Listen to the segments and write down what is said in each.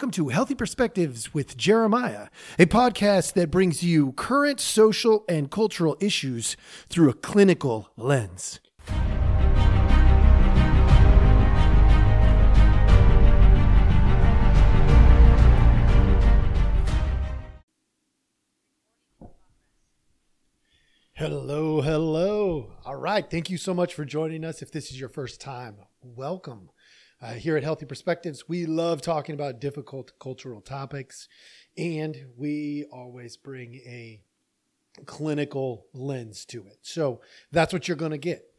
welcome to Healthy Perspectives with Jeremiah, a podcast that brings you current social and cultural issues through a clinical lens. Hello, hello. All right. Thank you so much for joining us. If this is your first time, welcome. Uh, here at Healthy Perspectives, we love talking about difficult cultural topics, and we always bring a clinical lens to it. So that's what you're going to get.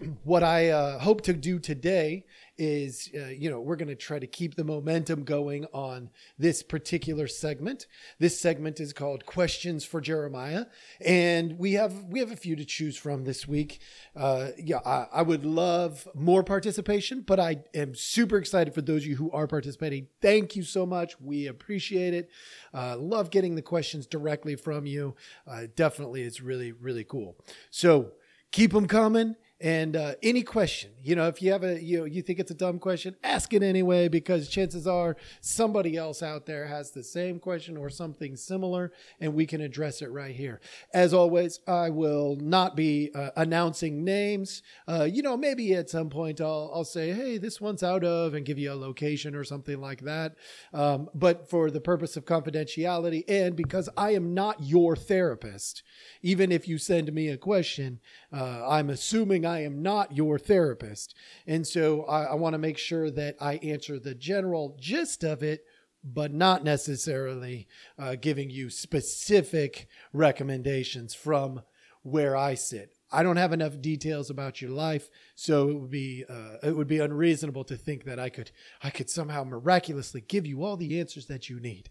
what I uh, hope to do today is, uh, you know, we're going to try to keep the momentum going on this particular segment. This segment is called Questions for Jeremiah, and we have we have a few to choose from this week. Uh, yeah, I, I would love more participation, but I am super excited for those of you who are participating. Thank you so much. We appreciate it. Uh, love getting the questions directly from you. Uh, definitely, it's really really cool. So keep them coming and uh, any question, you know, if you have a, you know, you think it's a dumb question, ask it anyway, because chances are somebody else out there has the same question or something similar, and we can address it right here. As always, I will not be uh, announcing names. Uh, you know, maybe at some point I'll, I'll say, hey, this one's out of, and give you a location or something like that. Um, but for the purpose of confidentiality, and because I am not your therapist, even if you send me a question, uh, I'm assuming I am not your therapist. And so I, I want to make sure that I answer the general gist of it, but not necessarily uh, giving you specific recommendations from where I sit. I don't have enough details about your life, so it would be uh, it would be unreasonable to think that I could I could somehow miraculously give you all the answers that you need.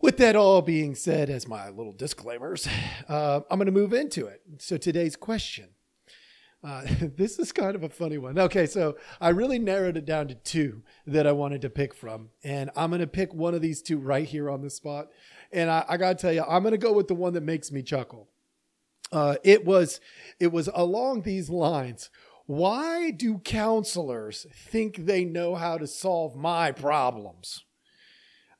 With that all being said, as my little disclaimers, uh, I'm going to move into it. So today's question uh, this is kind of a funny one. Okay, so I really narrowed it down to two that I wanted to pick from, and I'm going to pick one of these two right here on the spot. And I, I got to tell you, I'm going to go with the one that makes me chuckle. Uh, it was it was along these lines. Why do counselors think they know how to solve my problems?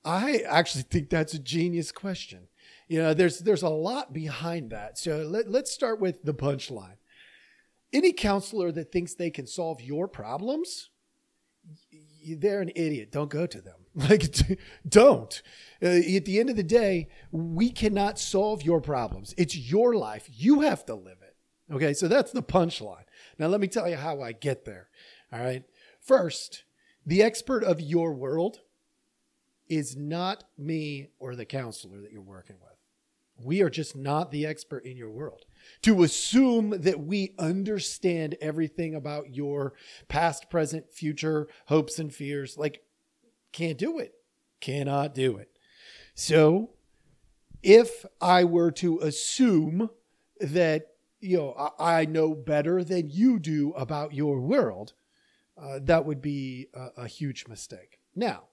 I actually think that's a genius question. You know, there's there's a lot behind that. So let, let's start with the punchline any counselor that thinks they can solve your problems, they're an idiot. Don't go to them. Like, don't. Uh, at the end of the day, we cannot solve your problems. It's your life. You have to live it. Okay, so that's the punchline. Now, let me tell you how I get there. All right. First, the expert of your world is not me or the counselor that you're working with. We are just not the expert in your world to assume that we understand everything about your past, present, future hopes and fears. Like, can't do it. Cannot do it. So, if I were to assume that, you know, I, know better than you do about your world, uh, that would be a, a huge mistake. Now,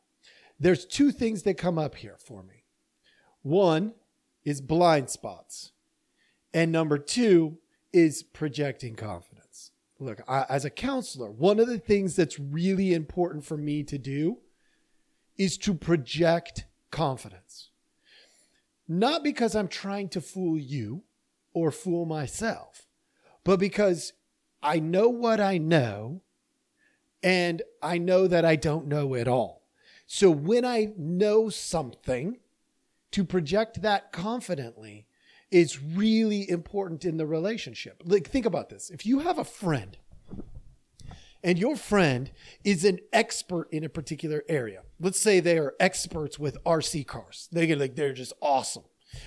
there's two things that come up here for me. One is blind spots. And number two is projecting confidence. Look, I, as a counselor, one of the things that's really important for me to do is to project confidence. Not because I'm trying to fool you or fool myself, but because I know what I know and I know that I don't know it all. So when I know something, to project that confidently is really important in the relationship. Like, think about this. If you have a friend and your friend is an expert in a particular area, let's say they are experts with RC cars, they get like, they're just awesome.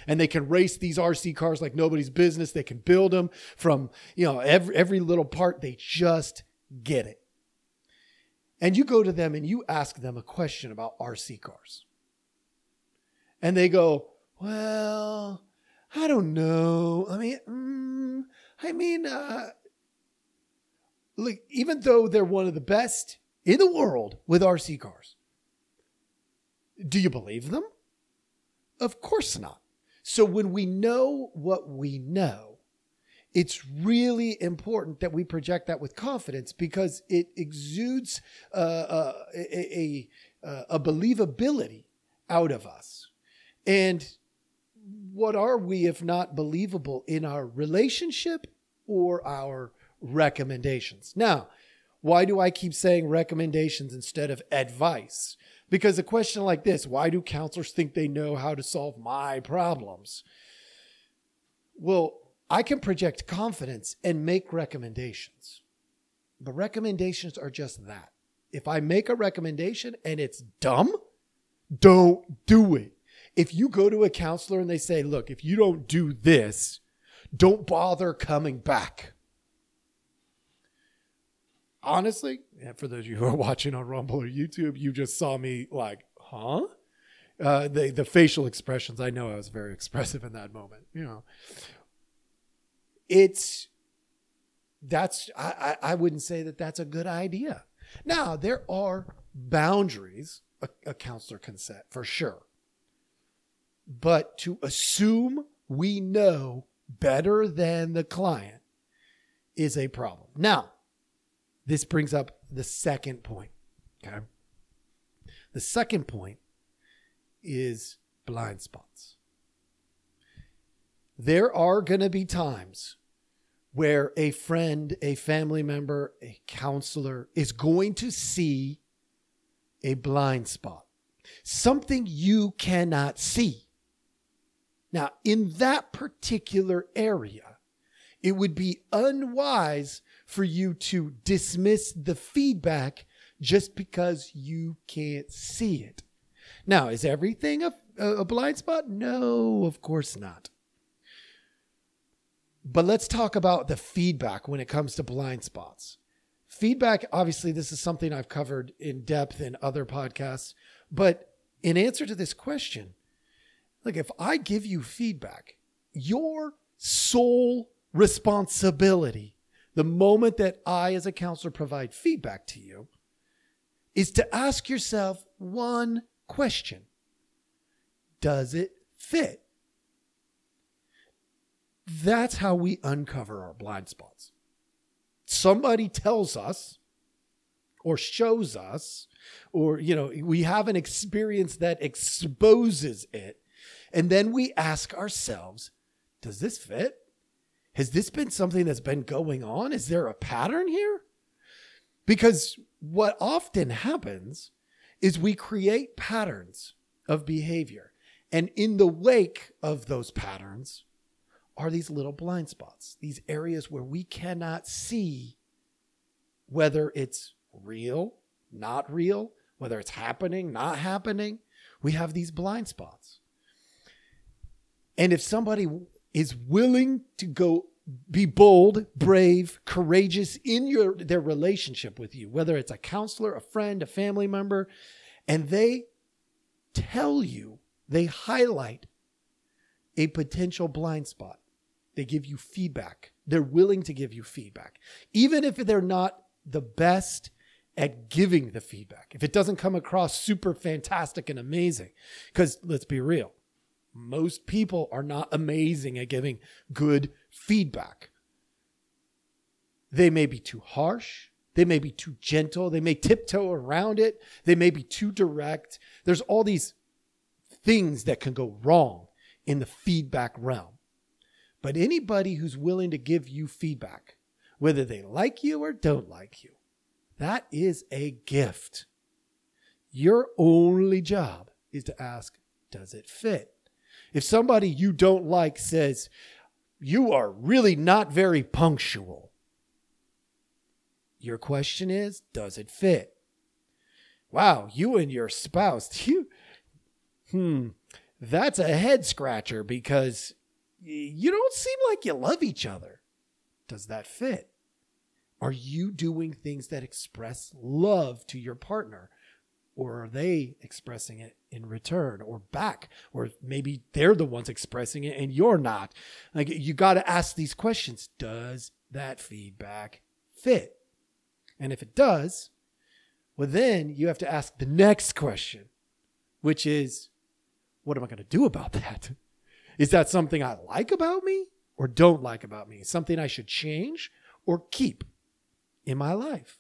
And they can race these RC cars like nobody's business. They can build them from, you know, every, every little part. They just get it. And you go to them and you ask them a question about RC cars. And they go, well, I don't know. I mean, mm, I mean, uh, like even though they're one of the best in the world with RC cars, do you believe them? Of course not. So when we know what we know, it's really important that we project that with confidence because it exudes uh, uh, a, a, a believability out of us. And what are we if not believable in our relationship or our recommendations? Now, why do I keep saying recommendations instead of advice? Because a question like this why do counselors think they know how to solve my problems? Well, I can project confidence and make recommendations. But recommendations are just that. If I make a recommendation and it's dumb, don't do it. If you go to a counselor and they say, look, if you don't do this, don't bother coming back. Honestly, for those of you who are watching on Rumble or YouTube, you just saw me like, huh? Uh, the the facial expressions. I know I was very expressive in that moment. You know, it's that's I, I wouldn't say that that's a good idea. Now there are boundaries a, a counselor can set for sure, but to assume we know better than the client is a problem. Now, this brings up the second point. Okay. The second point is blind spots. There are going to be times where a friend, a family member, a counselor is going to see a blind spot, something you cannot see. Now, in that particular area, it would be unwise for you to dismiss the feedback just because you can't see it. Now, is everything a, a blind spot? No, of course not. But let's talk about the feedback when it comes to blind spots. Feedback, obviously, this is something I've covered in depth in other podcasts. But in answer to this question, like if I give you feedback, your sole responsibility, the moment that I, as a counselor, provide feedback to you, is to ask yourself one question Does it fit? That's how we uncover our blind spots. Somebody tells us or shows us, or, you know, we have an experience that exposes it. And then we ask ourselves, does this fit? Has this been something that's been going on? Is there a pattern here? Because what often happens is we create patterns of behavior. And in the wake of those patterns, are these little blind spots, these areas where we cannot see whether it's real, not real, whether it's happening, not happening. We have these blind spots. And if somebody is willing to go be bold, brave, courageous in your their relationship with you, whether it's a counselor, a friend, a family member, and they tell you, they highlight a potential blind spot. They give you feedback. They're willing to give you feedback, even if they're not the best at giving the feedback. If it doesn't come across super fantastic and amazing, because let's be real, most people are not amazing at giving good feedback. They may be too harsh. They may be too gentle. They may tiptoe around it. They may be too direct. There's all these things that can go wrong in the feedback realm. But anybody who's willing to give you feedback, whether they like you or don't like you, that is a gift. Your only job is to ask, does it fit? If somebody you don't like says, you are really not very punctual, your question is, does it fit? Wow, you and your spouse, you, hmm, that's a head scratcher because you don't seem like you love each other. Does that fit? Are you doing things that express love to your partner? Or are they expressing it in return or back? Or maybe they're the ones expressing it and you're not. Like you got to ask these questions Does that feedback fit? And if it does, well, then you have to ask the next question, which is, What am I going to do about that? Is that something I like about me or don't like about me? Something I should change or keep in my life?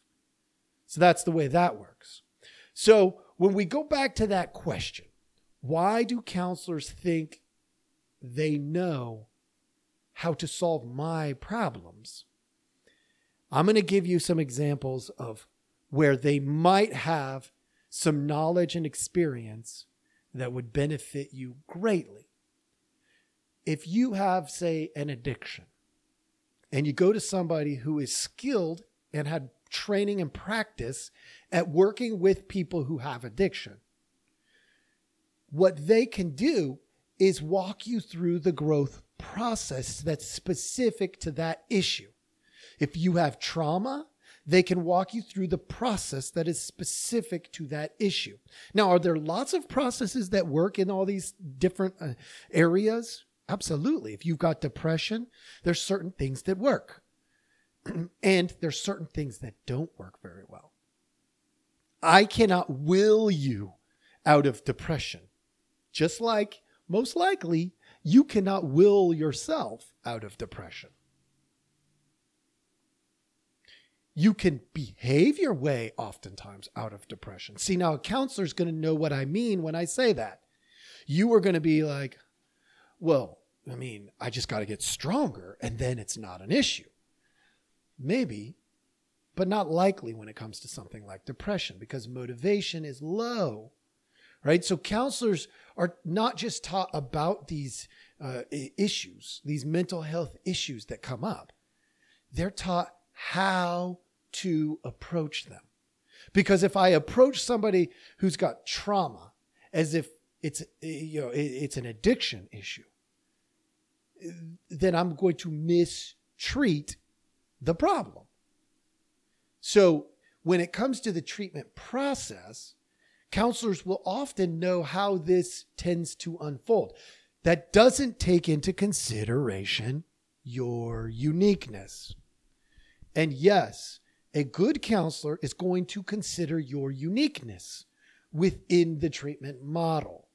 So that's the way that works. So when we go back to that question, why do counselors think they know how to solve my problems? I'm going to give you some examples of where they might have some knowledge and experience that would benefit you greatly. If you have, say, an addiction, and you go to somebody who is skilled and had training and practice at working with people who have addiction, what they can do is walk you through the growth process that's specific to that issue. If you have trauma, they can walk you through the process that is specific to that issue. Now, are there lots of processes that work in all these different uh, areas? Absolutely. If you've got depression, there's certain things that work. and there's certain things that don't work very well. I cannot will you out of depression. Just like most likely you cannot will yourself out of depression. You can behave your way oftentimes out of depression. See, now a counselor is going to know what I mean when I say that. You are going to be like, well, I mean, I just got to get stronger and then it's not an issue. Maybe, but not likely when it comes to something like depression because motivation is low, right? So counselors are not just taught about these uh, issues, these mental health issues that come up. They're taught how to approach them. Because if I approach somebody who's got trauma as if it's you know it's an addiction issue, then I'm going to mistreat the problem. So when it comes to the treatment process, counselors will often know how this tends to unfold. That doesn't take into consideration your uniqueness. And yes, a good counselor is going to consider your uniqueness within the treatment model.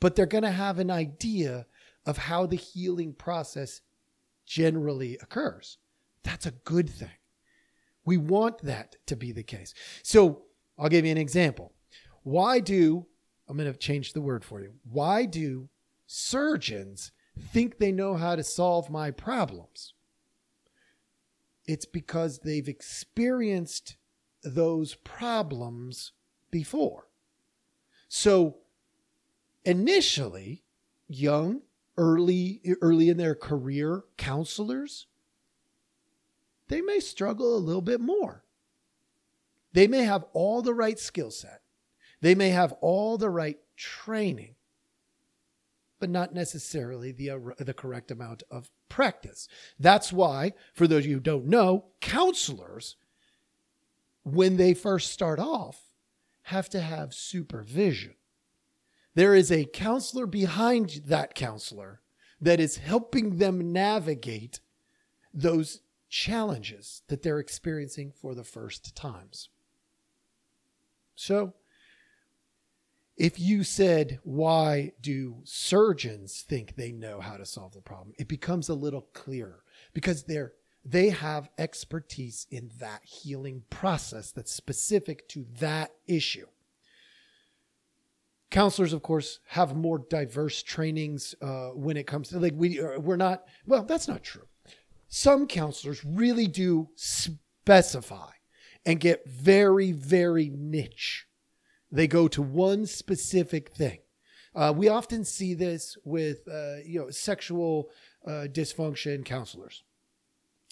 But they're going to have an idea of how the healing process generally occurs. That's a good thing. We want that to be the case. So I'll give you an example. Why do, I'm going to change the word for you. Why do surgeons think they know how to solve my problems? It's because they've experienced those problems before. So initially, young, early early in their career counselors they may struggle a little bit more. They may have all the right skill set. They may have all the right training, but not necessarily the, uh, the correct amount of practice. That's why, for those of you who don't know, counselors, when they first start off, have to have supervision. There is a counselor behind that counselor that is helping them navigate those challenges that they're experiencing for the first times. So, if you said, why do surgeons think they know how to solve the problem? It becomes a little clearer because they're, they have expertise in that healing process that's specific to that issue. Counselors, of course, have more diverse trainings uh, when it comes to like we uh, we're not well. That's not true some counselors really do specify and get very, very niche. They go to one specific thing. Uh, we often see this with, uh, you know, sexual uh, dysfunction counselors.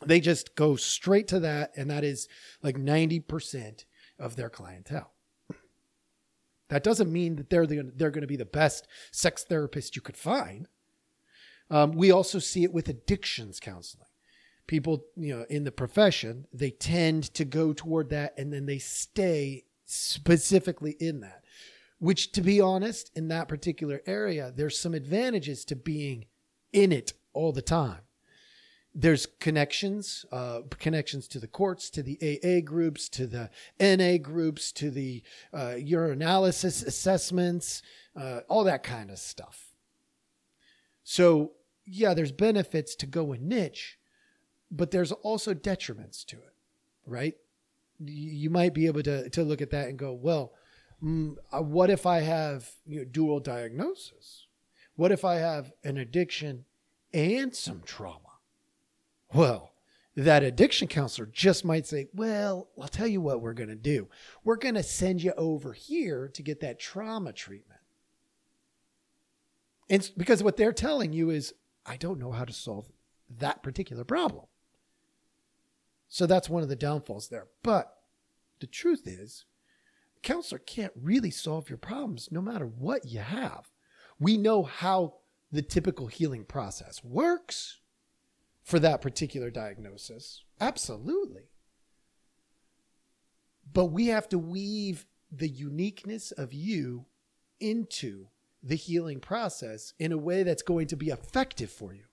They just go straight to that, and that is like 90% of their clientele. That doesn't mean that they're the, they're going to be the best sex therapist you could find. Um, we also see it with addictions counseling people you know in the profession they tend to go toward that and then they stay specifically in that which to be honest in that particular area there's some advantages to being in it all the time. There's connections uh, connections to the courts to the aa groups to the na groups to the uh, urinalysis assessments uh, all that kind of stuff. So yeah there's benefits to go in niche but there's also detriments to it, right? You might be able to to look at that and go, well, mm, uh, what if I have you know, dual diagnosis? What if I have an addiction and some trauma? Well, that addiction counselor just might say, Well, I'll tell you what we're going to do. We're going to send you over here to get that trauma treatment. And because what they're telling you is, I don't know how to solve that particular problem. So that's one of the downfalls there. But the truth is, a counselor can't really solve your problems no matter what you have. We know how the typical healing process works for that particular diagnosis. Absolutely. But we have to weave the uniqueness of you into the healing process in a way that's going to be effective for you.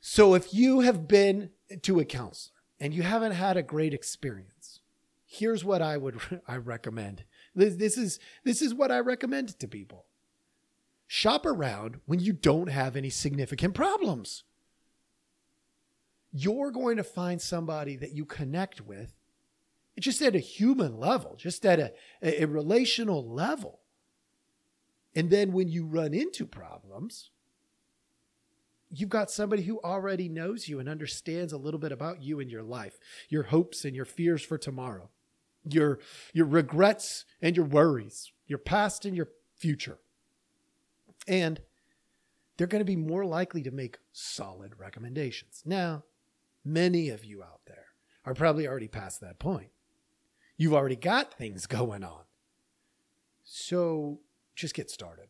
So if you have been to a counselor and you haven't had a great experience, here's what I would I recommend. This, this is this is what I recommend to people. Shop around when you don't have any significant problems. You're going to find somebody that you connect with just at a human level, just at a, a relational level. And then when you run into problems, you've got somebody who already knows you and understands a little bit about you and your life, your hopes and your fears for tomorrow, your your regrets and your worries, your past and your future. And they're going to be more likely to make solid recommendations. Now, many of you out there are probably already past that point. You've already got things going on. So just get started.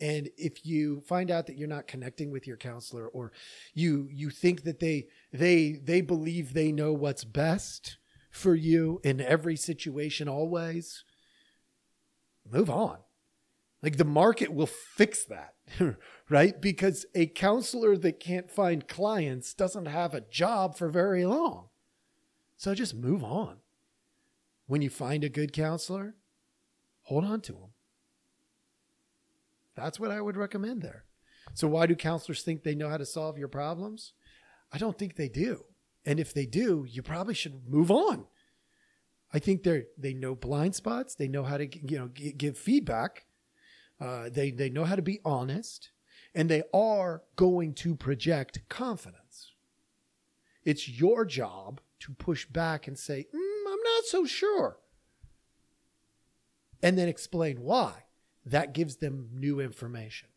And if you find out that you're not connecting with your counselor or you you think that they they they believe they know what's best for you in every situation always, move on. Like the market will fix that, right? Because a counselor that can't find clients doesn't have a job for very long. So just move on. When you find a good counselor, hold on to them. That's what I would recommend there. So, why do counselors think they know how to solve your problems? I don't think they do. And if they do, you probably should move on. I think they they know blind spots. They know how to you know give feedback. Uh, they they know how to be honest, and they are going to project confidence. It's your job to push back and say, mm, "I'm not so sure," and then explain why that gives them new information.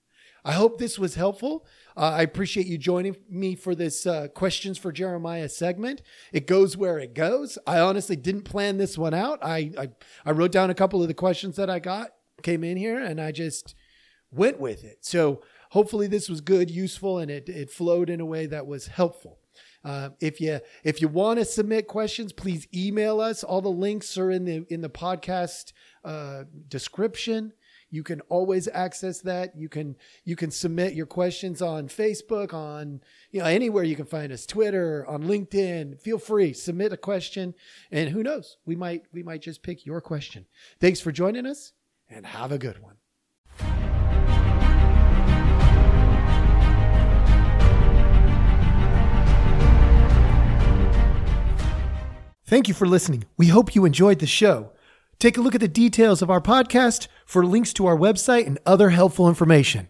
I hope this was helpful. Uh, I appreciate you joining me for this uh, questions for Jeremiah segment. It goes where it goes. I honestly didn't plan this one out. I, I, I wrote down a couple of the questions that I got, came in here, and I just went with it. So hopefully this was good, useful, and it, it flowed in a way that was helpful. Uh, if you if you want to submit questions, please email us. All the links are in the in the podcast uh, description. You can always access that. You can you can submit your questions on Facebook, on you know anywhere you can find us, Twitter, on LinkedIn. Feel free, submit a question, and who knows, we might we might just pick your question. Thanks for joining us, and have a good one. Thank you for listening. We hope you enjoyed the show. Take a look at the details of our podcast for links to our website and other helpful information.